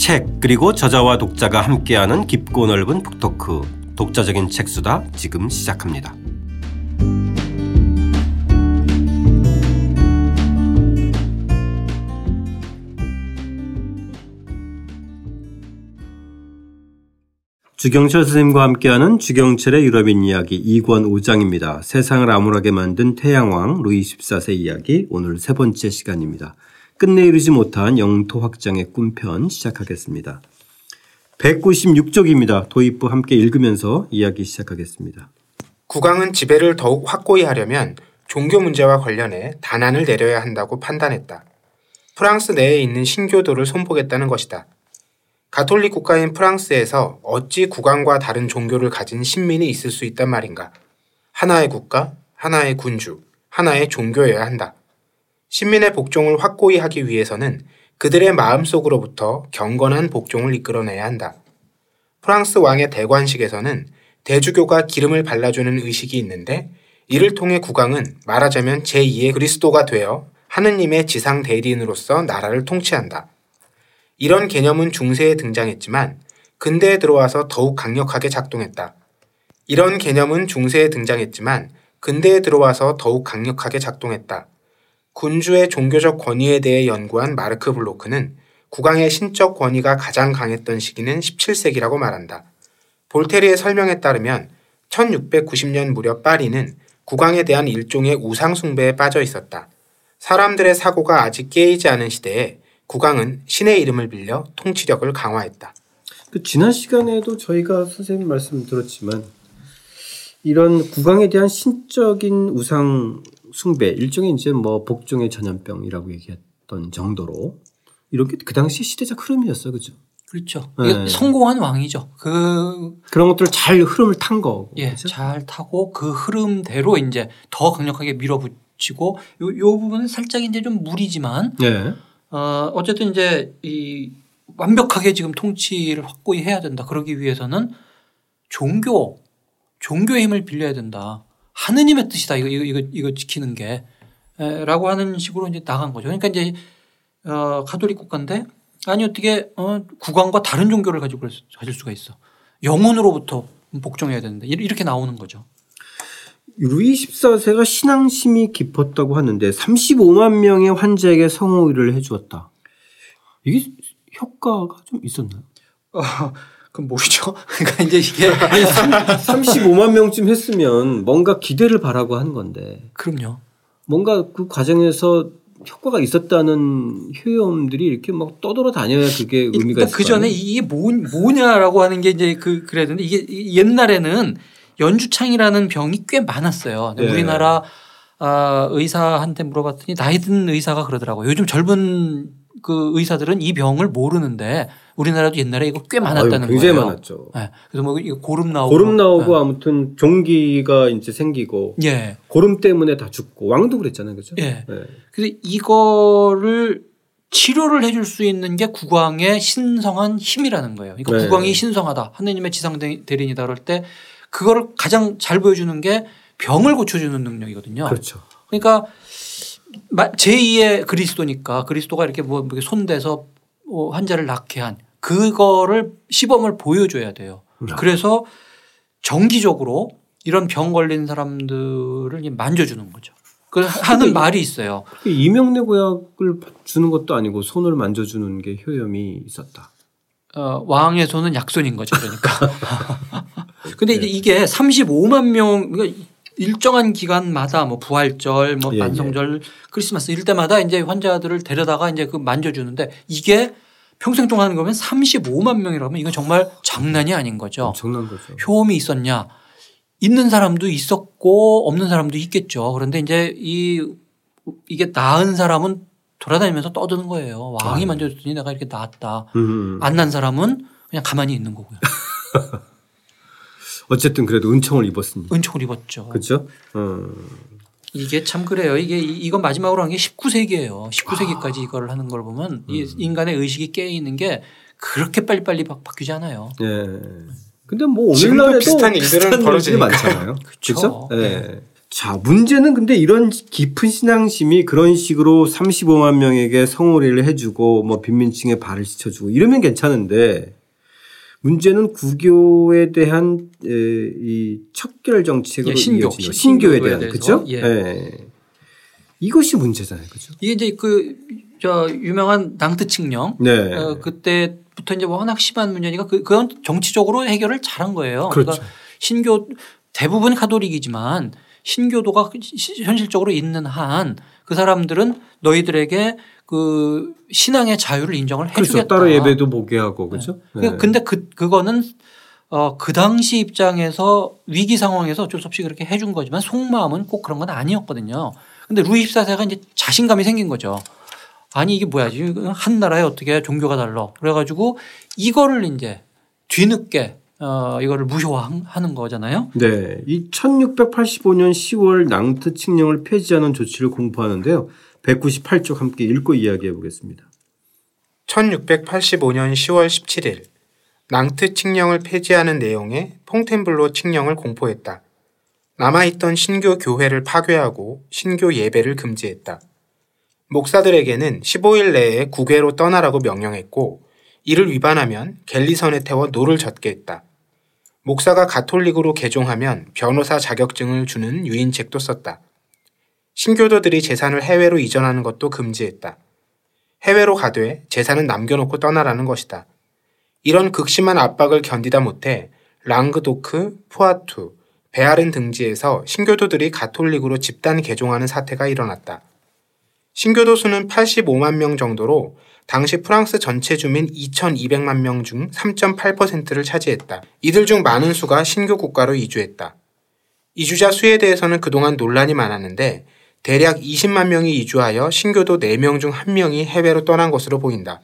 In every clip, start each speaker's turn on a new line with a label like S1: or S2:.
S1: 책 그리고 저자와 독자가 함께하는 깊고 넓은 북토크 독자적인 책수다 지금 시작합니다. 주경철 선생님과 함께하는 주경철의 유럽인 이야기 2권 5장입니다. 세상을 암울하게 만든 태양왕 루이 14세 이야기 오늘 세 번째 시간입니다. 끝내 이루지 못한 영토 확장의 꿈편 시작하겠습니다. 196쪽입니다. 도입부 함께 읽으면서 이야기 시작하겠습니다.
S2: 국왕은 지배를 더욱 확고히 하려면 종교 문제와 관련해 단안을 내려야 한다고 판단했다. 프랑스 내에 있는 신교도를 손보겠다는 것이다. 가톨릭 국가인 프랑스에서 어찌 국왕과 다른 종교를 가진 신민이 있을 수 있단 말인가? 하나의 국가, 하나의 군주, 하나의 종교여야 한다. 신민의 복종을 확고히 하기 위해서는 그들의 마음속으로부터 경건한 복종을 이끌어내야 한다. 프랑스 왕의 대관식에서는 대주교가 기름을 발라주는 의식이 있는데 이를 통해 국왕은 말하자면 제2의 그리스도가 되어 하느님의 지상 대리인으로서 나라를 통치한다. 이런 개념은 중세에 등장했지만 근대에 들어와서 더욱 강력하게 작동했다. 이런 개념은 중세에 등장했지만 근대에 들어와서 더욱 강력하게 작동했다. 군주의 종교적 권위에 대해 연구한 마르크 블로크는 국왕의 신적 권위가 가장 강했던 시기는 17세기라고 말한다. 볼테르의 설명에 따르면 1690년 무렵 파리는 국왕에 대한 일종의 우상숭배에 빠져 있었다. 사람들의 사고가 아직 깨이지 않은 시대에 국왕은 신의 이름을 빌려 통치력을 강화했다.
S1: 그 지난 시간에도 저희가 선생님 말씀 들었지만 이런 국왕에 대한 신적인 우상 숭배 일종의 이제 뭐 복종의 전염병이라고 얘기했던 정도로 이렇게 그 당시 시대적 흐름이었어, 그죠?
S3: 그렇죠. 네. 성공한 왕이죠. 그
S1: 그런 것들을 잘 흐름을 탄 거.
S3: 예, 그렇죠? 잘 타고 그 흐름대로 이제 더 강력하게 밀어붙이고 요, 요 부분은 살짝 이제 좀 무리지만 네. 어 어쨌든 이제 이 완벽하게 지금 통치를 확고히 해야 된다. 그러기 위해서는 종교 종교의 힘을 빌려야 된다. 하느님의 뜻이다. 이거 이거 이거, 이거 지키는 게 라고 하는 식으로 이제 나간 거죠. 그러니까 이제 어 가톨릭 국가인데 아니 어떻게 어 국왕과 다른 종교를 가지고 가질 수가 있어. 영혼으로부터 복종해야 되는데 이렇게 나오는 거죠.
S1: 루이 14세가 신앙심이 깊었다고 하는데 35만 명의 환자에게 성호의를 해주었다. 이게 효과가 좀 있었나요?
S3: 어, 그럼 모르죠. 그러니까 이제 이게
S1: 아니 35만 명쯤 했으면 뭔가 기대를 바라고 한 건데.
S3: 그럼요.
S1: 뭔가 그 과정에서 효과가 있었다는 효험들이 이렇게 막 떠돌아 다녀야 그게 의미가 있어요.
S3: 그 전에 이게 뭐, 뭐냐라고 하는 게 이제 그 그래야 되는데 이게 옛날에는 연주창이라는 병이 꽤 많았어요. 네. 우리나라 아, 의사한테 물어봤더니 나이 든 의사가 그러더라고요. 요즘 젊은 그 의사들은 이 병을 모르는데 우리나라도 옛날에 이거 꽤 많았다는
S1: 아유, 굉장히 거예요. 많았죠.
S3: 네. 그래서 뭐 이거 고름 나오고
S1: 고름 나오고 네. 아무튼 종기가 이제 생기고 예. 고름 때문에 다 죽고 왕도 그랬잖아요, 그렇죠?
S3: 예. 네. 그래서 이거를 치료를 해줄 수 있는 게 국왕의 신성한 힘이라는 거예요. 그러니까 네. 국왕이 신성하다, 하느님의 지상 대리인이다 그럴 때 그거를 가장 잘 보여주는 게 병을 고쳐주는 능력이거든요.
S1: 그렇죠.
S3: 그러니까 제2의 그리스도니까 그리스도가 이렇게 뭐 손대서 뭐 환자를 낫게 한 그거를 시범을 보여줘야 돼요. 네. 그래서 정기적으로 이런 병 걸린 사람들을 만져주는 거죠. 그 하는 말이 있어요.
S1: 이명래 고약을 주는 것도 아니고 손을 만져주는 게 효염이 있었다.
S3: 어, 왕의 손은 약손인 거죠. 그러니까. 근데 네. 이제 이게 35만 명, 그러니까 일정한 기간마다 뭐 부활절, 뭐 예, 만성절, 예. 크리스마스 이럴 때마다 이제 환자들을 데려다가 이제 그 만져주는데 이게 평생 동안 하는 거면 35만 명이라면 이건 정말 장난이 아닌 거죠.
S1: 엄청난 거죠.
S3: 효험이 있었냐? 있는 사람도 있었고 없는 사람도 있겠죠. 그런데 이제 이 이게 나은 사람은 돌아다니면서 떠드는 거예요. 왕이 아. 만져줬더니 내가 이렇게 나았다. 음. 안난 사람은 그냥 가만히 있는 거고요.
S1: 어쨌든 그래도 은총을 입었습니다.
S3: 은총을 입었죠.
S1: 그렇죠. 어.
S3: 이게 참 그래요. 이게 이건 마지막으로 한 게 19세기예요. 19세기까지 아. 이걸 하는 걸 보면 음. 인간의 의식이 깨 있는 게 그렇게 빨리빨리 바, 뀌지 않아요.
S1: 예. 근데 뭐 오늘날에도
S2: 비슷한 일들은 벌어지니까
S1: 많잖아요. 그렇죠. 네. 네. 자, 문제는 근데 이런 깊은 신앙심이 그런 식으로 35만 명에게 성호례를 해주고 뭐 빈민층에 발을 씻어주고 이러면 괜찮은데 문제는 구교에 대한 에, 이 척결 정책으로 예, 신교, 이어진 신교에 대한 그죠? 예. 예. 이것이 문제잖아요, 그죠?
S3: 이게 이제 그 저 유명한 낭트 칙령 네. 어, 그때부터 이제 워낙 심한 문제니까 그, 그건 정치적으로 해결을 잘한 거예요.
S1: 그렇죠. 그러니까
S3: 신교 대부분 카톨릭이지만 신교도가 현실적으로 있는 한 그 사람들은 너희들에게 그 신앙의 자유를 인정을 그렇죠. 해주겠다.
S1: 따로 예배도 보게 하고 그렇죠.
S3: 네. 네. 근데 그 그거는 어, 그 당시 입장에서 위기 상황에서 어쩔 수 없이 그렇게 해준 거지만 속마음은 꼭 그런 건 아니었거든요. 근데 루이 14세가 이제 자신감이 생긴 거죠. 아니 이게 뭐야 지금 한 나라에 어떻게 종교가 달라 그래가지고 이거를 이제 뒤늦게 어, 이거를 무효화하는 거잖아요.
S1: 네. 이 1685년 10월 낭트 칙령을 폐지하는 조치를 공포하는데요. 198쪽 함께 읽고 이야기해 보겠습니다.
S2: 1685년 10월 17일 낭트 칙령을 폐지하는 내용의 퐁텐블로 칙령을 공포했다. 남아있던 신교 교회를 파괴하고 신교 예배를 금지했다. 목사들에게는 15일 내에 국외로 떠나라고 명령했고 이를 위반하면 갤리선에 태워 노를 젓게 했다. 목사가 가톨릭으로 개종하면 변호사 자격증을 주는 유인책도 썼다. 신교도들이 재산을 해외로 이전하는 것도 금지했다. 해외로 가되 재산은 남겨놓고 떠나라는 것이다. 이런 극심한 압박을 견디다 못해 랑그도크, 푸아투, 베아른 등지에서 신교도들이 가톨릭으로 집단 개종하는 사태가 일어났다. 신교도 수는 85만 명 정도로 당시 프랑스 전체 주민 2,200만 명 중 3.8%를 차지했다. 이들 중 많은 수가 신교 국가로 이주했다. 이주자 수에 대해서는 그동안 논란이 많았는데 대략 20만 명이 이주하여 신교도 4명 중 1명이 해외로 떠난 것으로 보인다.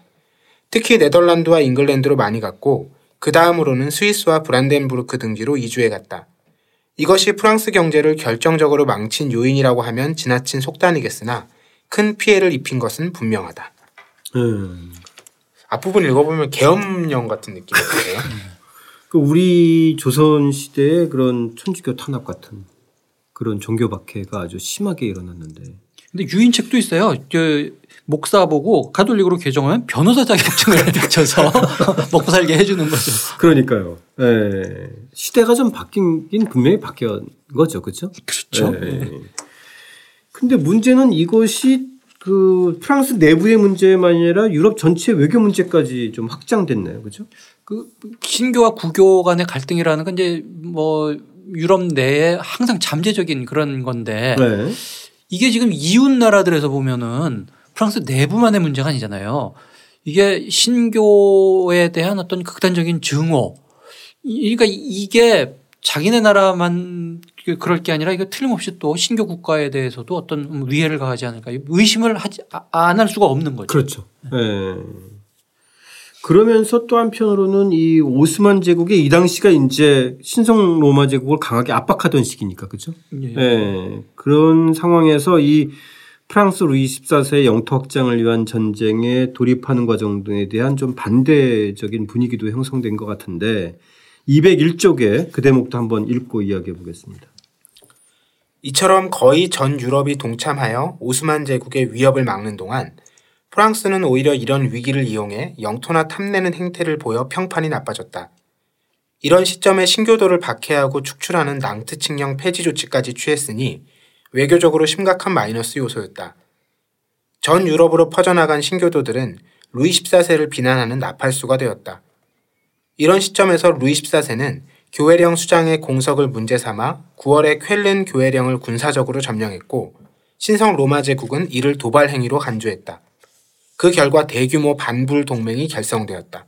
S2: 특히 네덜란드와 잉글랜드로 많이 갔고 그 다음으로는 스위스와 브란덴부르크 등지로 이주해 갔다. 이것이 프랑스 경제를 결정적으로 망친 요인이라고 하면 지나친 속단이겠으나 큰 피해를 입힌 것은 분명하다. 음. 앞부분 읽어보면 계엄령 같은 느낌이에요.
S1: 그 우리 조선 시대의 그런 천주교 탄압 같은 그런 종교 박해가 아주 심하게 일어났는데.
S3: 근데 유인책도 있어요. 저 목사 보고 가톨릭으로 개정하면 변호사 자격증을 줘서 먹고 살게 해주는 거죠.
S1: 그러니까요. 예. 시대가 좀 바뀐 긴 분명히 바뀐 거죠, 그렇죠?
S3: 그렇죠. 예.
S1: 근데 문제는 이것이 그 프랑스 내부의 문제만 아니라 유럽 전체 외교 문제까지 좀 확장됐나요, 그렇죠?
S3: 그 신교와 구교 간의 갈등이라는 건 이제 뭐 유럽 내에 항상 잠재적인 그런 건데 네. 이게 지금 이웃 나라들에서 보면은 프랑스 내부만의 문제가 아니잖아요. 이게 신교에 대한 어떤 극단적인 증오. 그러니까 이게 자기네 나라만 그럴 게 아니라 이거 틀림없이 또 신교 국가에 대해서도 어떤 위해를 가하지 않을까 의심을 하지 안 할 수가 없는 거죠.
S1: 그렇죠. 네. 그러면서 또 한편으로는 이 오스만 제국의 이 당시가 이제 신성 로마 제국을 강하게 압박하던 시기니까 그죠? 예. 네. 그런 상황에서 이 프랑스 루이 14세의 영토 확장을 위한 전쟁에 돌입하는 과정 등에 대한 좀 반대적인 분위기도 형성된 것 같은데 201쪽에 그 대목도 한번 읽고 이야기해 보겠습니다.
S2: 이처럼 거의 전 유럽이 동참하여 오스만 제국의 위협을 막는 동안 프랑스는 오히려 이런 위기를 이용해 영토나 탐내는 행태를 보여 평판이 나빠졌다. 이런 시점에 신교도를 박해하고 축출하는 낭트 칙령 폐지 조치까지 취했으니 외교적으로 심각한 마이너스 요소였다. 전 유럽으로 퍼져나간 신교도들은 루이 14세를 비난하는 나팔수가 되었다. 이런 시점에서 루이 14세는 교회령 수장의 공석을 문제 삼아 9월에 쾰른 교회령을 군사적으로 점령했고 신성 로마 제국은 이를 도발 행위로 간주했다. 그 결과 대규모 반불 동맹이 결성되었다.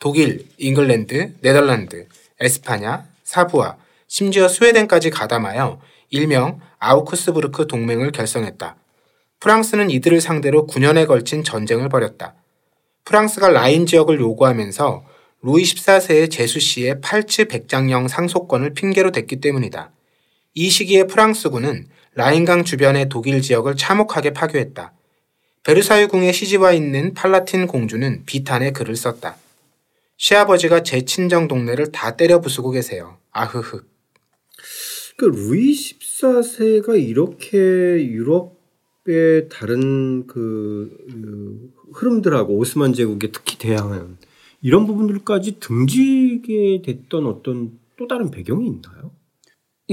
S2: 독일, 잉글랜드, 네덜란드, 에스파냐, 사부와 심지어 스웨덴까지 가담하여 일명 아우크스부르크 동맹을 결성했다. 프랑스는 이들을 상대로 9년에 걸친 전쟁을 벌였다. 프랑스가 라인 지역을 요구하면서 루이 14세의 제수 씨의 팔츠 백장령 상속권을 핑계로 댔기 때문이다. 이 시기에 프랑스군은 라인강 주변의 독일 지역을 참혹하게 파괴했다. 베르사유 궁에 시집와 있는 팔라틴 공주는 비탄에 글을 썼다. 시아버지가 제 친정 동네를 다 때려 부수고 계세요. 아흐흐.
S1: 그 루이 14세가 이렇게 유럽의 다른 그, 그 흐름들하고 오스만 제국에 특히 대항하는 이런 부분들까지 등지게 됐던 어떤 또 다른 배경이 있나요?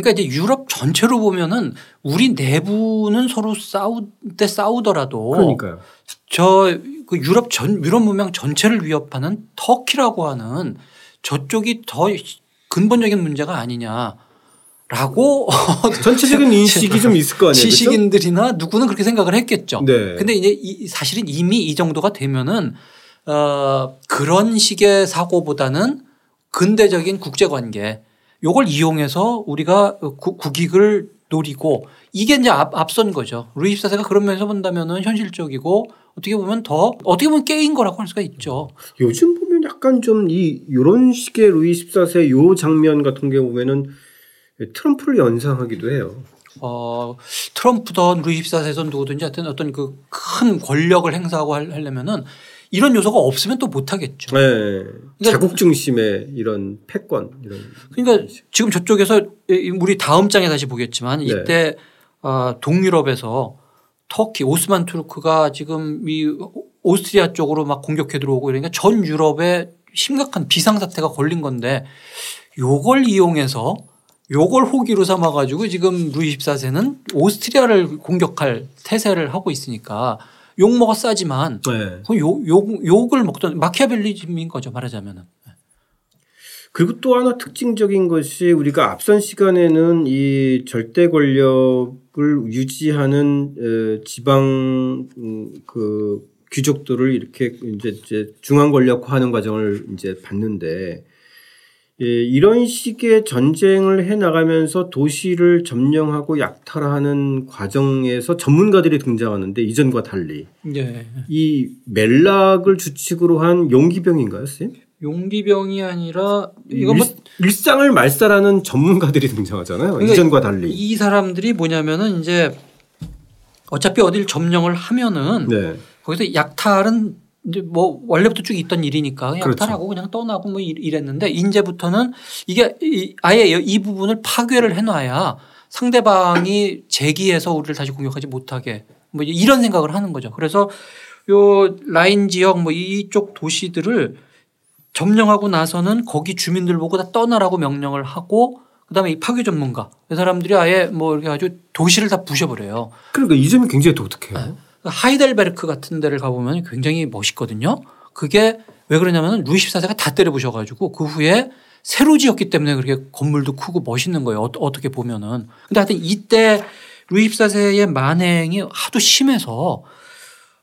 S3: 그러니까 이제 유럽 전체로 보면은 우리 내부는 서로 싸우 때 싸우더라도
S1: 그러니까요.
S3: 저 그 유럽 전 유럽 문명 전체를 위협하는 터키라고 하는 저쪽이 더 근본적인 문제가 아니냐라고
S1: 전체적인 인식이 좀 있을 거 아니에요.
S3: 지식인들이나 그렇죠? 누구는 그렇게 생각을 했겠죠.
S1: 네.
S3: 근데 이제 이 사실은 이미 이 정도가 되면은 어 그런 식의 사고보다는 근대적인 국제 관계 요걸 이용해서 우리가 국익을 노리고 이게 이제 앞, 앞선 거죠. 루이 14세가 그런 면에서 본다면은 현실적이고 어떻게 보면 더 어떻게 보면 깨인 거라고 할 수가 있죠.
S1: 요즘 보면 약간 좀 이 요런 식의 루이 14세 요 장면 같은 경우 보면은 트럼프를 연상하기도 해요.
S3: 어, 트럼프든 루이 14세든 누구든지 하여튼 어떤 그 큰 권력을 행사하고 하려면은 이런 요소가 없으면 또 못하겠죠.
S1: 네. 그러니까 자국 중심의 이런 패권 이런.
S3: 그러니까 지금 저쪽에서 우리 다음 장에 다시 보겠지만 이때 네. 어, 동유럽에서 터키 오스만 투르크가 지금 이 오스트리아 쪽으로 막 공격해 들어오고 이러니까 전 유럽에 심각한 비상 사태가 걸린 건데 요걸 이용해서 요걸 호기로 삼아 가지고 지금 루이 14세는 오스트리아를 공격할 태세를 하고 있으니까 욕 먹었싸지만 네. 욕, 욕, 욕을 먹던 마키아벨리즘인 거죠 말하자면은. 네.
S1: 그리고 또 하나 특징적인 것이 우리가 앞선 시간에는 이 절대 권력을 유지하는 지방 음, 그 귀족들을 이렇게 이제 중앙 권력화하는 과정을 이제 봤는데 예, 이런 식의 전쟁을 해 나가면서 도시를 점령하고 약탈하는 과정에서 전문가들이 등장하는데 이전과 달리 네. 이 멜락을 주축으로 한 용기병인가요, 쌤?
S3: 용기병이 아니라 이건 뭐
S1: 일, 상을 말살하는 전문가들이 등장하잖아요. 그러니까 이전과 달리
S3: 이 사람들이 뭐냐면은 이제 어차피 어딜 점령을 하면은 네. 거기서 약탈은 이제 뭐 원래부터 쭉 있던 일이니까 그냥 그렇죠. 탈하고 그냥 떠나고 뭐 이랬는데 이제부터는 이게 아예 이 부분을 파괴를 해놔야 상대방이 재기해서 우리를 다시 공격하지 못하게 뭐 이런 생각을 하는 거죠. 그래서 요 라인 지역 뭐 이쪽 도시들을 점령하고 나서는 거기 주민들 보고 다 떠나라고 명령을 하고 그다음에 이 파괴 전문가 이 사람들이 아예 뭐 이렇게 아주 도시를 다 부셔버려요.
S1: 그러니까 이 점이 굉장히 독특해요. 네.
S3: 하이델베르크 같은 데를 가보면 굉장히 멋있거든요. 그게 왜 그러냐면 루이 14세가 다 때려부셔가지고 그 후에 새로 지었기 때문에 그렇게 건물도 크고 멋있는 거예요. 어, 떻게 보면은. 근데 하여튼 이때 루이 14세의 만행이 하도 심해서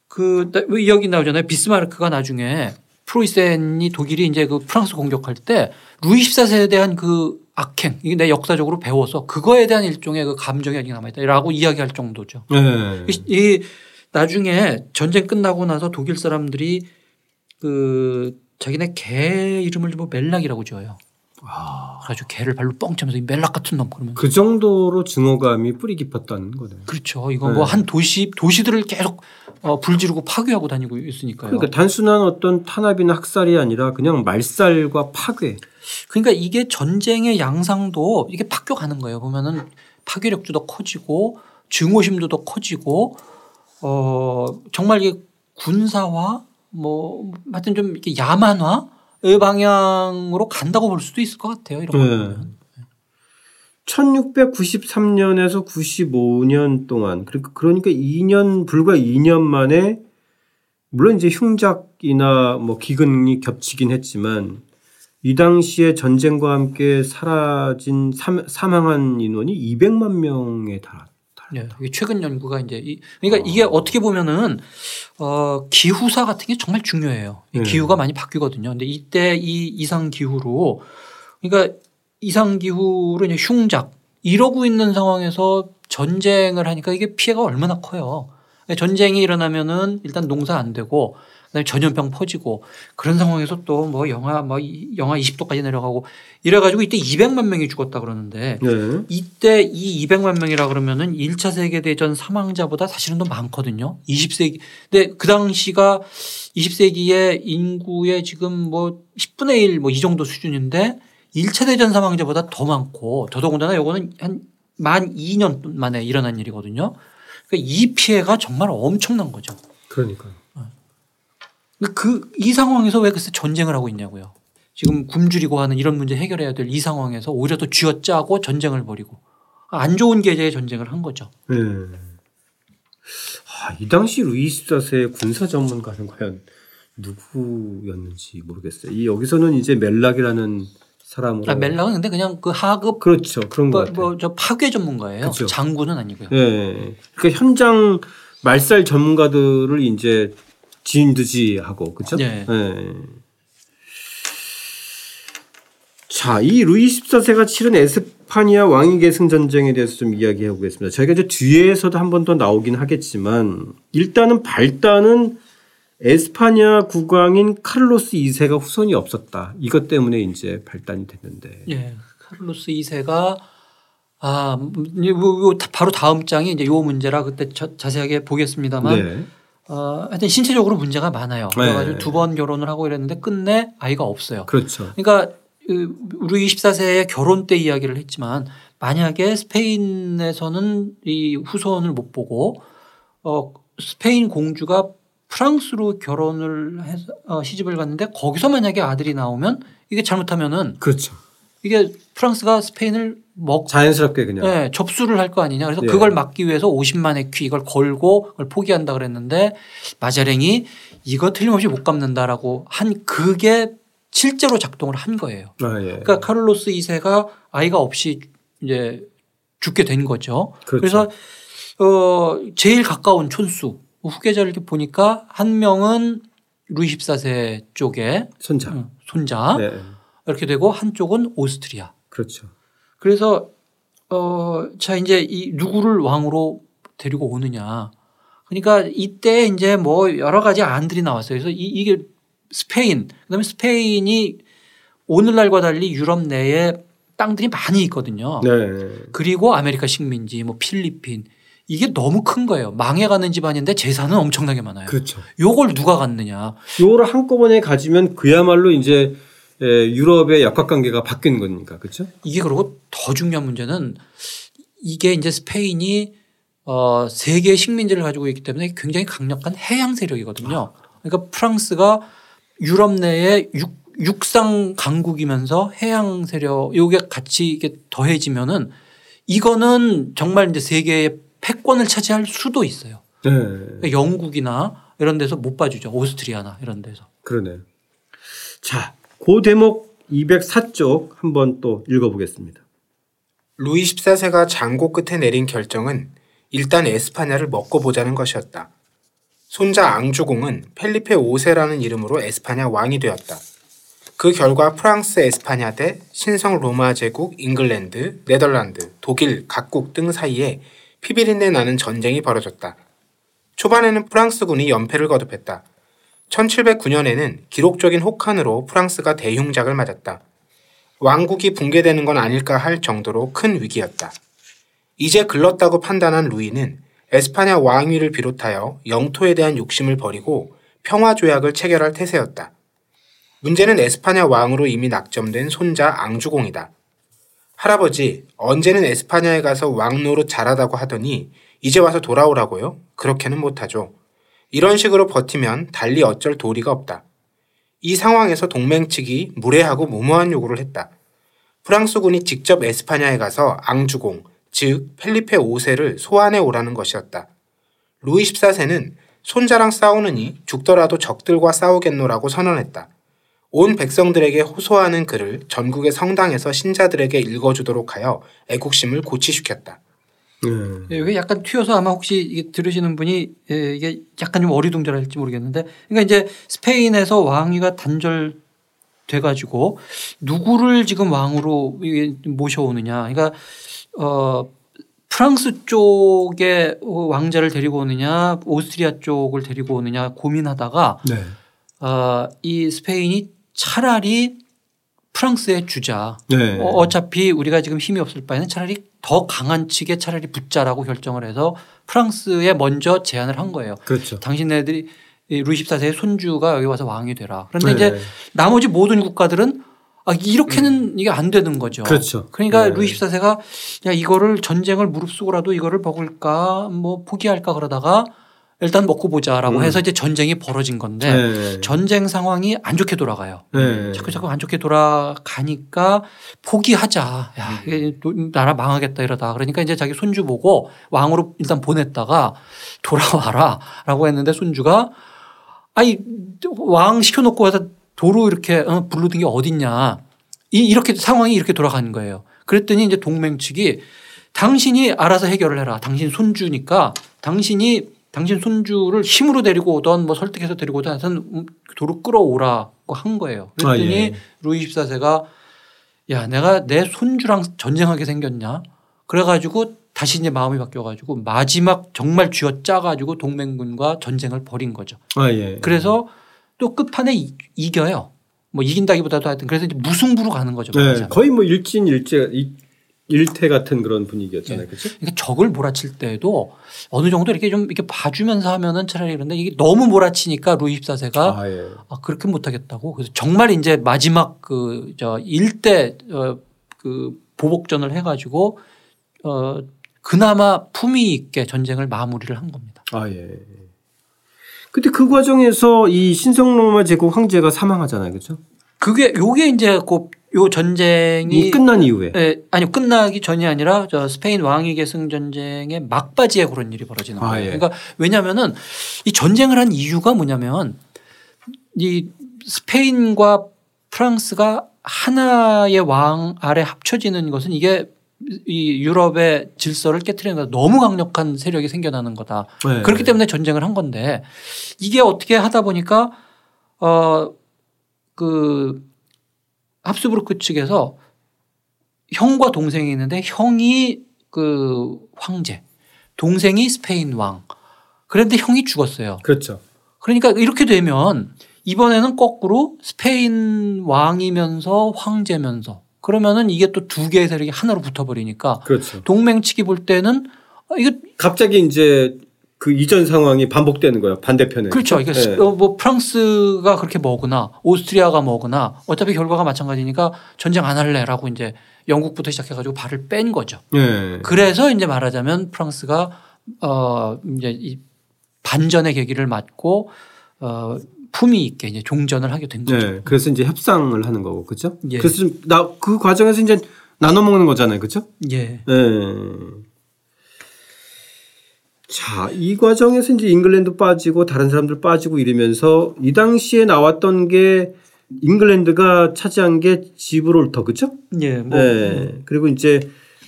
S3: 그 여기 나오잖아요. 비스마르크가 나중에 프로이센이 독일이 이제 그 프랑스 공격할 때 루이 14세에 대한 그 악행 이게 내 역사적으로 배워서 그거에 대한 일종의 그 감정이 아직 남아있다라고 이야기할 정도죠. 네. 이 나중에 전쟁 끝나고 나서 독일 사람들이 그 자기네 개 이름을 뭐 멜락이라고 지어요. 아. 그래가지고 개를 발로 뻥 차면서 멜락 같은 놈 그러면
S1: 그 정도로 증오감이 뿌리 깊었다는 거네요.
S3: 그렇죠. 이건 네. 뭐한 도시 도시들을 계속 어, 불지르고 파괴하고 다니고 있으니까요.
S1: 그러니까 단순한 어떤 탄압이나 학살이 아니라 그냥 말살과 파괴.
S3: 그러니까 이게 전쟁의 양상도 이게 바뀌어 가는 거예요. 보면은 파괴력도 더 커지고 증오심도 더 커지고 어, 정말 이게 군사화 뭐 하여튼 좀 이렇게 야만화의 방향으로 간다고 볼 수도 있을 것 같아요. 이런 네. 보면.
S1: 1693년에서 95년 동안 그러니까 그러니까 2년 불과 2년 만에 물론 이제 흉작이나 뭐 기근이 겹치긴 했지만 이 당시에 전쟁과 함께 사라진 사망한 인원이 200만 명에 달았
S3: 네. 이게 최근 연구가 이제 이, 그러니까 어. 이게 어떻게 보면은 어, 기후사 같은 게 정말 중요해요. 네. 기후가 많이 바뀌거든요. 근데 이때 이 이상 기후로 그러니까 이상 기후로 이제 흉작 이러고 있는 상황에서 전쟁을 하니까 이게 피해가 얼마나 커요. 전쟁이 일어나면은 일단 농사 안 되고 그다음에 전염병 퍼지고 그런 상황에서 또 뭐 영하 뭐 영하 20도까지 내려가고 이래가지고 이때 200만 명이 죽었다 그러는데 네. 이때 이 200만 명이라 그러면은 1차 세계 대전 사망자보다 사실은 더 많거든요. 20세기. 근데 그 당시가 20세기의 인구의 지금 뭐 10분의 1 뭐 이 정도 수준인데 1차 대전 사망자보다 더 많고 더더군다나 요거는 한 만 2년 만에 일어난 일이거든요. 그러니까 이 피해가 정말 엄청난 거죠.
S1: 그러니까.
S3: 그 이 상황에서 왜 글쎄 전쟁을 하고 있냐고요. 지금 굶주리고 하는 이런 문제 해결해야 될 이 상황에서 오히려 더 쥐어짜고 전쟁을 벌이고 안 좋은 계제의 전쟁을 한 거죠. 네.
S1: 아, 이 당시 루이 14세의 군사 전문가는 과연 누구였는지 모르겠어요. 이 여기서는 이제 멜락이라는 사람으로.
S3: 아, 멜락은 근데 그냥 그 하급
S1: 그렇죠 그런 거
S3: 뭐, 뭐저 파괴 전문가예요. 그렇죠. 장군은 아니고요.
S1: 네. 그러니까 현장 말살 전문가들을 이제 진두지하고 그렇죠. 네. 네. 자, 이 루이 14세가 치른 에스파니아 왕위 계승 전쟁에 대해서 좀 이야기해 보겠습니다. 저희가 이제 뒤에서도 한 번 더 나오긴 하겠지만 일단은 발단은 에스파니아 국왕인 카를로스 2세가 후손이 없었다. 이것 때문에 이제 발단이 됐는데.
S3: 예. 카를로스 2세가 아, 바로 다음 장이 이제 요 문제라 그때 자 세하게 보겠습니다만 네. 어, 하여튼 신체적으로 문제가 많아요. 네. 그래가지고 네. 두번 결혼을 하고 이랬는데 끝내 아이가 없어요.
S1: 그렇죠.
S3: 그러니까 우리 24세의 결혼 때 이야기를 했지만 만약에 스페인에서는 이 후손을 못 보고 어 스페인 공주가 프랑스로 결혼을 해서 어, 시집을 갔는데 거기서 만약에 아들이 나오면 이게 잘못하면은
S1: 그렇죠.
S3: 이게 프랑스가 스페인을 먹
S1: 자연스럽게 그냥
S3: 네, 접수를 할 거 아니냐. 그래서 예. 그걸 막기 위해서 50만의 퀴 이걸 걸고 그걸 포기한다 그랬는데 마자랭이 이거 틀림없이 못 갚는다라고 한 그게 실제로 작동을 한 거예요. 아, 예. 그러니까 카를로스 2세가 아이가 없이 이제 죽게 된 거죠. 그렇죠. 그래서 어 제일 가까운 촌수 후계자를 이렇게 보니까 한 명은 루이 14세 쪽에
S1: 손자
S3: 응, 손자 네. 이렇게 되고 한쪽은 오스트리아.
S1: 그렇죠.
S3: 그래서 어 자 이제 이 누구를 왕으로 데리고 오느냐. 그러니까 이때 이제 뭐 여러 가지 안들이 나왔어요. 그래서 이, 이게 스페인, 그다음에 스페인이 오늘날과 달리 유럽 내에 땅들이 많이 있거든요. 네. 그리고 아메리카 식민지, 뭐 필리핀 이게 너무 큰 거예요. 망해가는 집안인데 재산은 엄청나게 많아요.
S1: 그렇죠.
S3: 요걸 누가 갖느냐.
S1: 요거를 한꺼번에 가지면 그야말로 이제 유럽의 역학관계가 바뀐 거니까 그렇죠?
S3: 이게 그리고 더 중요한 문제는 이게 이제 스페인이 어 세계 식민지를 가지고 있기 때문에 굉장히 강력한 해양 세력이거든요. 그러니까 프랑스가 유럽 내에 육, 육상 강국이면서 해양 세력 요게 같이 이게 더해지면은 이거는 정말 이제 세계의 패권을 차지할 수도 있어요. 네. 그러니까 영국이나 이런 데서 못 봐주죠. 오스트리아나 이런 데서.
S1: 그러네. 자, 그 대목 204쪽 한번 또 읽어보겠습니다.
S2: 루이 14세가 장고 끝에 내린 결정은 일단 에스파냐를 먹고 보자는 것이었다. 손자 앙주공은 펠리페 5세라는 이름으로 에스파냐 왕이 되었다. 그 결과 프랑스 에스파냐 대 신성 로마 제국 잉글랜드, 네덜란드, 독일 각국 등 사이에 피비린내 나는 전쟁이 벌어졌다. 초반에는 프랑스군이 연패를 거듭했다. 1709년에는 기록적인 혹한으로 프랑스가 대흉작을 맞았다. 왕국이 붕괴되는 건 아닐까 할 정도로 큰 위기였다. 이제 글렀다고 판단한 루이는 에스파냐 왕위를 비롯하여 영토에 대한 욕심을 버리고 평화 조약을 체결할 태세였다. 문제는 에스파냐 왕으로 이미 낙점된 손자 앙주공이다. 할아버지, 언제는 에스파냐에 가서 왕 노릇 잘하다고 하더니 이제 와서 돌아오라고요? 그렇게는 못하죠. 이런 식으로 버티면 달리 어쩔 도리가 없다. 이 상황에서 동맹 측이 무례하고 무모한 요구를 했다. 프랑스군이 직접 에스파냐에 가서 앙주공, 즉 펠리페 5세를 소환해 오라는 것이었다. 루이 14세는 손자랑 싸우느니 죽더라도 적들과 싸우겠노라고 선언했다. 온 백성들에게 호소하는 글을 전국의 성당에서 신자들에게 읽어주도록 하여 애국심을 고취시켰다.
S3: 네. 이게 약간 튀어서 아마 혹시 이게 들으시는 분이 예, 이게 약간 좀 어리둥절할지 모르겠는데, 그러니까 이제 스페인에서 왕위가 단절 돼가지고 누구를 지금 왕으로 모셔오느냐, 그러니까 어, 프랑스 쪽에 왕자를 데리고 오느냐 오스트리아 쪽을 데리고 오느냐 고민하다가 네. 어, 이 스페인이 차라리 프랑스에 주자. 네. 어, 어차피 우리가 지금 힘이 없을 바에는 차라리 더 강한 측에 차라리 붙자라고 결정을 해서 프랑스에 먼저 제안을 한 거예요.
S1: 그렇죠.
S3: 당신네들이 루이 14세의 손주가 여기 와서 왕이 되라. 그런데 네. 이제 나머지 모든 국가들은 아, 이렇게는 음. 이게 안 되는 거죠.
S1: 그렇죠.
S3: 그러니까 네. 루이 14세가 야, 이거를 전쟁을 무릅쓰고라도 이거를 먹을까 뭐 포기할까 그러다가 일단 먹고 보자라고 음. 해서 이제 전쟁이 벌어진 건데 네. 전쟁 상황이 안 좋게 돌아가요. 네. 자꾸 자꾸 안 좋게 돌아가니까 포기하자. 야, 이게 나라 망하겠다 이러다. 그러니까 이제 자기 손주 보고 왕으로 일단 보냈다가 돌아와라 라고 했는데 손주가 아니 왕 시켜놓고 와서 도로 이렇게 어, 불르던 게 어딨냐. 이, 이렇게 상황이 이렇게 돌아가는 거예요. 그랬더니 이제 동맹 측이 당신이 알아서 해결을 해라. 당신 손주니까 당신이 당신 손주를 힘으로 데리고 오던 뭐 설득해서 데리고 오던 하여튼 도로 끌어오라고 한 거예요. 그랬더니 아, 예. 루이 14세가 야 내가 내 손주랑 전쟁하게 생겼냐. 그래가지고 다시 이제 마음이 바뀌어가지고 마지막 정말 쥐어 짜가지고 동맹군과 전쟁을 벌인 거죠. 아, 예. 그래서 또 끝판에 이, 겨요 뭐 이긴다기보다도 하여튼 그래서 이제 무승부로 가는 거죠.
S1: 네, 거의 뭐 일진 일제 일태 같은 그런 분위기였잖아요. 그렇죠?
S3: 그러니까 적을 몰아칠 때도 어느 정도 이렇게 좀 이렇게 봐주면서 하면은 차라리 그런데 이게 너무 몰아치니까 루이 14세가 아, 예. 아, 그렇게 못 하겠다고 그래서 정말 이제 마지막 그 저 일대 어, 그 보복전을 해 가지고 어 그나마 품위 있게 전쟁을 마무리를 한 겁니다.
S1: 아 예. 근데 그 과정에서 이 신성 로마 제국 황제가 사망하잖아요, 그렇죠?
S3: 그게 요게 이제 그 요 전쟁이
S1: 끝난 이후에
S3: 예, 아니 끝나기 전이 아니라 저 스페인 왕위 계승 전쟁의 막바지에 그런 일이 벌어지는 아, 거예요. 아, 예. 그러니까 왜냐하면은 이 전쟁을 한 이유가 뭐냐면 이 스페인과 프랑스가 하나의 왕 아래 합쳐지는 것은 이게 이 유럽의 질서를 깨뜨리는 거다. 너무 강력한 세력이 생겨나는 거다. 네. 그렇기 때문에 전쟁을 한 건데 이게 어떻게 하다 보니까 어그 합스부르크 측에서 형과 동생이 있는데 형이 그 황제, 동생이 스페인 왕. 그런데 형이 죽었어요.
S1: 그렇죠.
S3: 그러니까 이렇게 되면 이번에는 거꾸로 스페인 왕이면서 황제면서 그러면은 이게 또 두 개의 세력이 하나로 붙어버리니까
S1: 그렇죠.
S3: 동맹 측이 볼 때는 아, 이거
S1: 갑자기 이제 그 이전 상황이 반복되는 거예요. 반대편에.
S3: 그렇죠. 이게 네. 뭐 프랑스가 그렇게 먹으나 오스트리아가 먹으나 어차피 결과가 마찬가지니까 전쟁 안 할래라고 이제 영국부터 시작해가지고 발을 뺀 거죠. 네. 그래서 이제 말하자면 프랑스가 어 이제 이 반전의 계기를 맞고 어 품위 있게 이제 종전을 하게 된 거죠. 네.
S1: 그래서 이제 협상을 하는 거고 그렇죠. 예. 그래서 나 그 과정에서 이제 나눠 먹는 거잖아요, 그렇죠?
S3: 예.
S1: 네. 자, 이 과정에서 이제 잉글랜드 빠지고 다른 사람들 빠지고 이러면서 이 당시에 나왔던 게 잉글랜드가 차지한 게 지브롤터 그죠?
S3: 예. 뭐. 네.
S1: 그리고 이제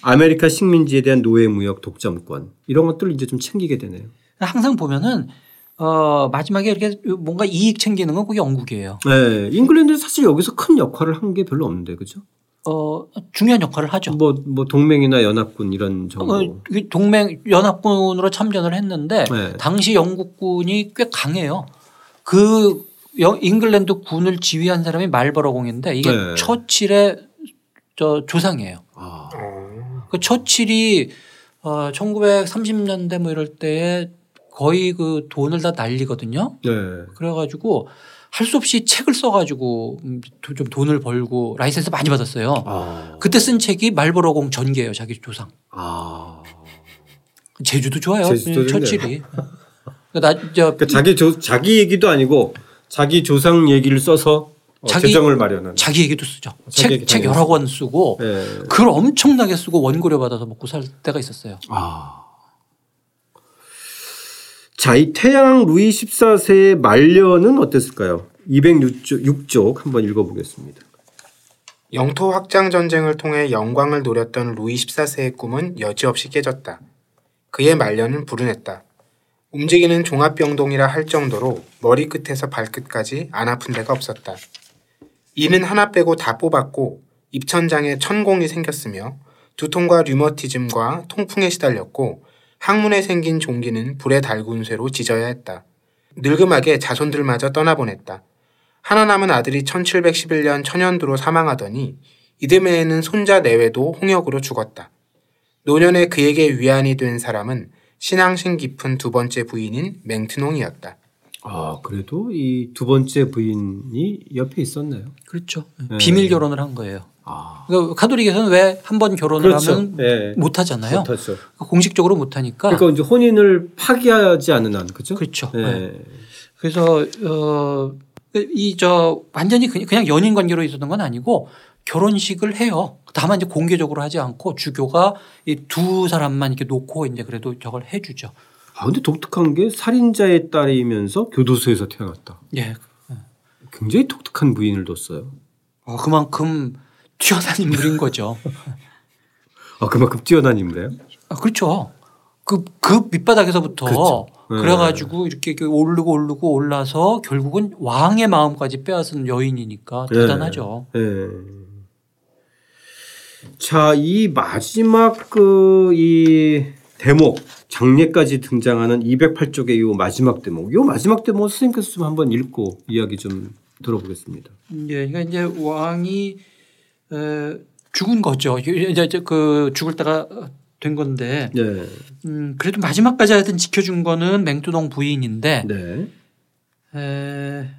S1: 아메리카 식민지에 대한 노예 무역 독점권 이런 것들을 이제 좀 챙기게 되네요.
S3: 항상 보면은 어, 마지막에 이렇게 뭔가 이익 챙기는 건 꼭 영국이에요.
S1: 네. 잉글랜드는 사실 여기서 큰 역할을 한 게 별로 없는데, 그죠?
S3: 어, 중요한 역할을 하죠.
S1: 뭐, 뭐 동맹이나 연합군 이런 정도. 어,
S3: 동맹, 연합군으로 참전을 했는데 네. 당시 영국군이 꽤 강해요. 그 잉글랜드 군을 지휘한 사람이 말버러 공인데 이게 네. 처칠의 저 조상이에요. 아. 그 처칠이 어, 1930년대 뭐 이럴 때에 거의 그 돈을 다 날리거든요. 네. 그래가지고 할 수 없이 책을 써가지고 음, 좀 돈을 벌고 라이센스 많이 받았어요. 아. 그때 쓴 책이 말버러 공 전기예요. 자기 조상. 아. 재주도 좋아요. 재주도 처칠이.
S1: 나, 저, 그러니까 자기 조, 자기 얘기도 아니고 자기 조상 얘기를 써서 어, 자기, 재정을 마련하는.
S3: 자기 얘기도 쓰죠. 책, 책 여러 권 쓰고 네. 글 엄청나게 쓰고 원고료 받아서 먹고 살 때가 있었어요. 아.
S1: 자, 이 태양 루이 14세의 말년은 어땠을까요? 206쪽 6쪽 한번 읽어보겠습니다.
S2: 영토 확장 전쟁을 통해 영광을 노렸던 루이 14세의 꿈은 여지없이 깨졌다. 그의 말년은 불운했다. 움직이는 종합병동이라 할 정도로 머리끝에서 발끝까지 안 아픈 데가 없었다. 이는 하나 빼고 다 뽑았고 입천장에 천공이 생겼으며 두통과 류머티즘과 통풍에 시달렸고 항문에 생긴 종기는 불에 달군 쇠로 찢어야 했다. 늙음하게 자손들마저 떠나보냈다. 하나 남은 아들이 1711년 천연두로 사망하더니 이듬해에는 손자 내외도 홍역으로 죽었다. 노년에 그에게 위안이 된 사람은 신앙심 깊은 두 번째 부인인 맹트농이었다.
S1: 아 그래도 이 두 번째 부인이 옆에 있었나요?
S3: 그렇죠. 네. 비밀 결혼을 한 거예요. 아. 그러니까 가톨릭에서는 왜 한 번 결혼을 그렇죠. 하면 네. 못 하잖아요. 못하죠. 공식적으로 못 하니까.
S1: 그러니까 이제 혼인을 파기하지 않는 한 그렇죠.
S3: 그렇죠. 네. 그래서 어이 저 완전히 그냥 연인 관계로 있었던 건 아니고 결혼식을 해요. 다만 이제 공개적으로 하지 않고 주교가 이 두 사람만 이렇게 놓고 이제 그래도 저걸 해주죠.
S1: 아 근데 독특한 게 살인자의 딸이면서 교도소에서 태어났다. 예. 굉장히 독특한 부인을 뒀어요.
S3: 어, 그만큼 뛰어난 인물인 거죠.
S1: 아 그만큼 뛰어난 인물이에요?
S3: 아 그렇죠. 그, 그 밑바닥에서부터 그렇죠. 네. 그래가지고 이렇게 오르고 오르고 올라서 결국은 왕의 마음까지 빼앗은 여인이니까 네. 대단하죠. 네. 네.
S1: 자, 이 마지막 그 이 대목 장례까지 등장하는 208쪽의 이 마지막 대목. 이 마지막 대목 선생님께서 좀 한번 읽고 이야기 좀 들어보겠습니다.
S3: 예, 그러니까 이제 왕이 에, 죽은 거죠. 이제 그 죽을 때가 된 건데. 네. 음, 그래도 마지막까지 하여튼 지켜준 거는 맹두동 부인인데. 네. 에,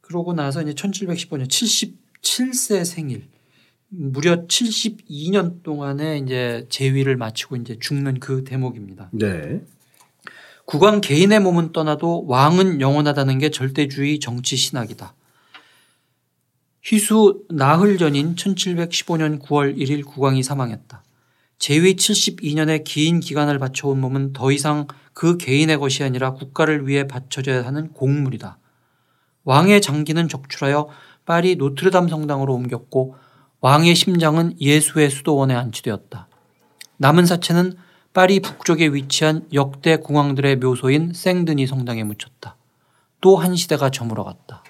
S3: 그러고 나서 이제 1715년 77세 생일. 무려 72년 동안에 이제 재위를 마치고 이제 죽는 그 대목입니다. 네. 국왕 개인의 몸은 떠나도 왕은 영원하다는 게 절대주의 정치 신학이다. 희수 나흘 전인 1715년 9월 1일 국왕이 사망했다. 재위 72년의 긴 기간을 바쳐온 몸은 더 이상 그 개인의 것이 아니라 국가를 위해 바쳐져야 하는 공물이다. 왕의 장기는 적출하여 파리 노트르담 성당으로 옮겼고 왕의 심장은 예수의 수도원에 안치되었다. 남은 사체는 파리 북쪽에 위치한 역대 궁왕들의 묘소인 생드니 성당에 묻혔다. 또 한 시대가 저물어갔다.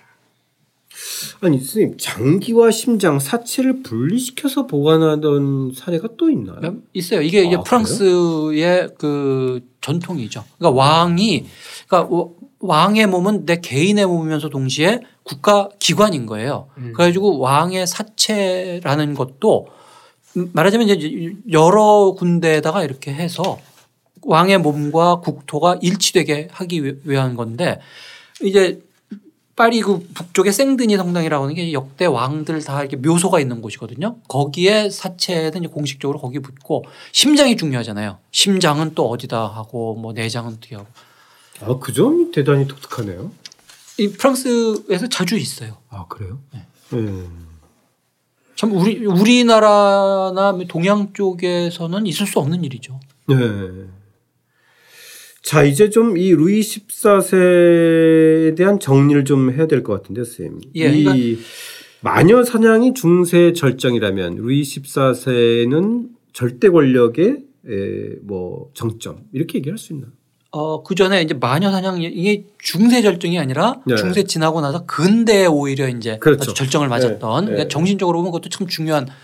S1: 아니 선생님 장기와 심장 사체를 분리시켜서 보관하던 사례가 또 있나요? 네,
S3: 있어요. 이게 이제 아, 프랑스의 그 전통이죠. 그러니까 왕이 그러니까 왕의 몸은 내 개인의 몸이면서 동시에 국가 기관인 거예요. 음. 그래가지고 왕의 사체라는 것도 말하자면 이제 여러 군데에다가 이렇게 해서 왕의 몸과 국토가 일치되게 하기 위한 건데 이제 파리 그 북쪽의 생드니 성당이라고 하는 게 역대 왕들 다 이렇게 묘소가 있는 곳이거든요. 거기에 사체는 공식적으로 거기 붙고 심장이 중요하잖아요. 심장은 또 어디다 하고 뭐 내장은 어떻게 하고.
S1: 아, 그 점이 대단히 독특하네요.
S3: 이 프랑스에서 자주 있어요.
S1: 아 그래요? 네. 네.
S3: 참 우리 우리나라나 동양 쪽에서는 있을 수 없는 일이죠. 네.
S1: 자 이제 좀 이 루이 14세에 대한 정리를 좀 해야 될 것 같은데요, 선생님. 예, 이 그러니까 마녀 사냥이 중세 절정이라면 루이 14세는 절대 권력의 에, 뭐 정점 이렇게 얘기할 수 있나?
S3: 어, 그 전에 이제 마녀 사냥 이게 중세 절정이 아니라 네. 중세 지나고 나서 근대에 오히려 이제 그렇죠. 절정을 맞았던 네. 그러니까 네. 정신적으로 보면 그것도 참 중요한 정,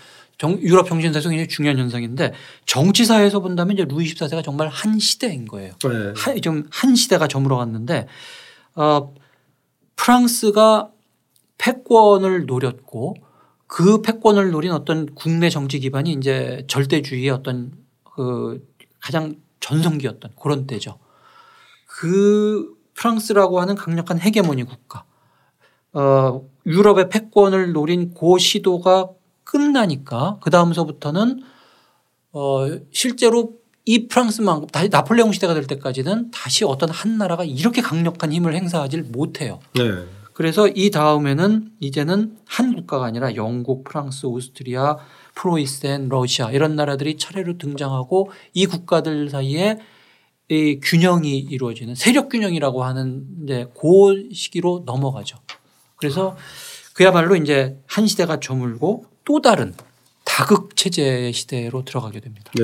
S3: 유럽 정신사에서 굉장히 중요한 현상인데 정치사에서 본다면 이제 루이 14세가 정말 한 시대인 거예요. 네. 한, 좀한 시대가 저물어 갔는데 어, 프랑스가 패권을 노렸고 그 패권을 노린 어떤 국내 정치 기반이 이제 절대주의의 어떤 그 가장 전성기였던 그런 때죠. 그 프랑스라고 하는 강력한 헤게모니 국가, 어, 유럽의 패권을 노린 고 시도가 끝나니까 그 다음서부터는 어, 실제로 이 프랑스만 다시 나폴레옹 시대가 될 때까지는 다시 어떤 한 나라가 이렇게 강력한 힘을 행사하지 못해요. 네. 그래서 이 다음에는 이제는 한 국가가 아니라 영국, 프랑스, 오스트리아, 프로이센, 러시아 이런 나라들이 차례로 등장하고 이 국가들 사이에 이 균형이 이루어지는 세력 균형이라고 하는 이제 그 시기로 넘어가죠. 그래서 그야말로 이제 한 시대가 저물고 또 다른 다극 체제 시대로 들어가게 됩니다. 네.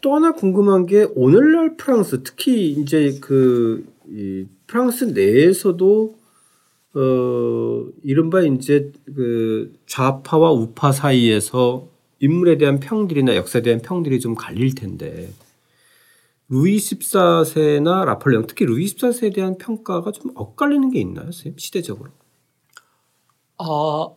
S1: 또 하나 궁금한 게 오늘날 프랑스 특히 이제 그이 프랑스 내에서도 어 이른바 이제 그 좌파와 우파 사이에서 인물에 대한 평들이나 역사에 대한 평들이 좀 갈릴 텐데 루이 14세나 라폴레옹 특히 루이 14세에 대한 평가가 좀 엇갈리는 게 있나요, 선생님? 시대적으로?
S3: 어,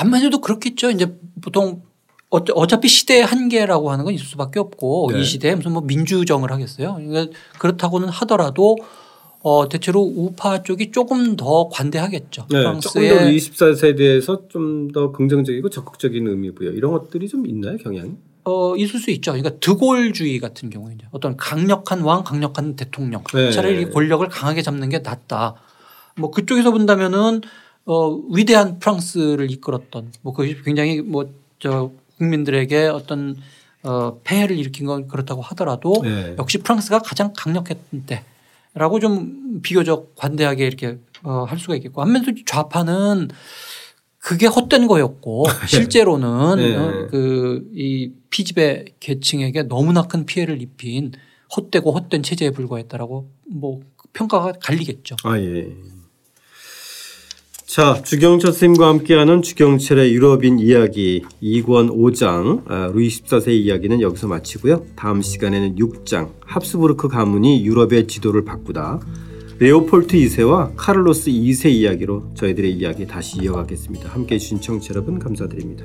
S3: 안만 해도 그렇겠죠. 이제 보통 어차피 시대의 한계라고 하는 건 있을 수밖에 없고 네. 이 시대에 무슨 뭐 민주정을 하겠어요. 그러니까 그렇다고는 하더라도 어, 대체로 우파 쪽이 조금 더 관대하겠죠.
S1: 네, 프랑스의 조금 더 24세대에서 좀 더 긍정적이고 적극적인 의미 부여 이런 것들이 좀 있나요 경향이?
S3: 어, 있을 수 있죠. 그러니까 드골주의 같은 경우에 이제 어떤 강력한 왕, 강력한 대통령 네. 차라리 권력을 강하게 잡는 게 낫다. 뭐 그쪽에서 본다면은 어, 위대한 프랑스를 이끌었던 뭐 그것이 굉장히 뭐 저 국민들에게 어떤 어, 폐해를 일으킨 건 그렇다고 하더라도 네. 역시 프랑스가 가장 강력했던 때라고 좀 비교적 관대하게 이렇게 어, 할 수가 있겠고 한면서 좌파는 그게 헛된 거였고 실제로는 네. 어, 그이 피지배 계층에게 너무나 큰 피해를 입힌 헛되고 헛된 체제에 불과했다라고 뭐 평가가 갈리겠죠.
S1: 아 예. 자, 주경철 선생님과 함께하는 주경철의 유럽인 이야기 2권 5장 아, 루이 14세 이야기는 여기서 마치고요. 다음 시간에는 6장 합스부르크 가문이 유럽의 지도를 바꾸다 레오폴트 2세와 카를로스 2세 이야기로 저희들의 이야기 다시 이어가겠습니다. 함께해 주신 청취 여러분 감사드립니다.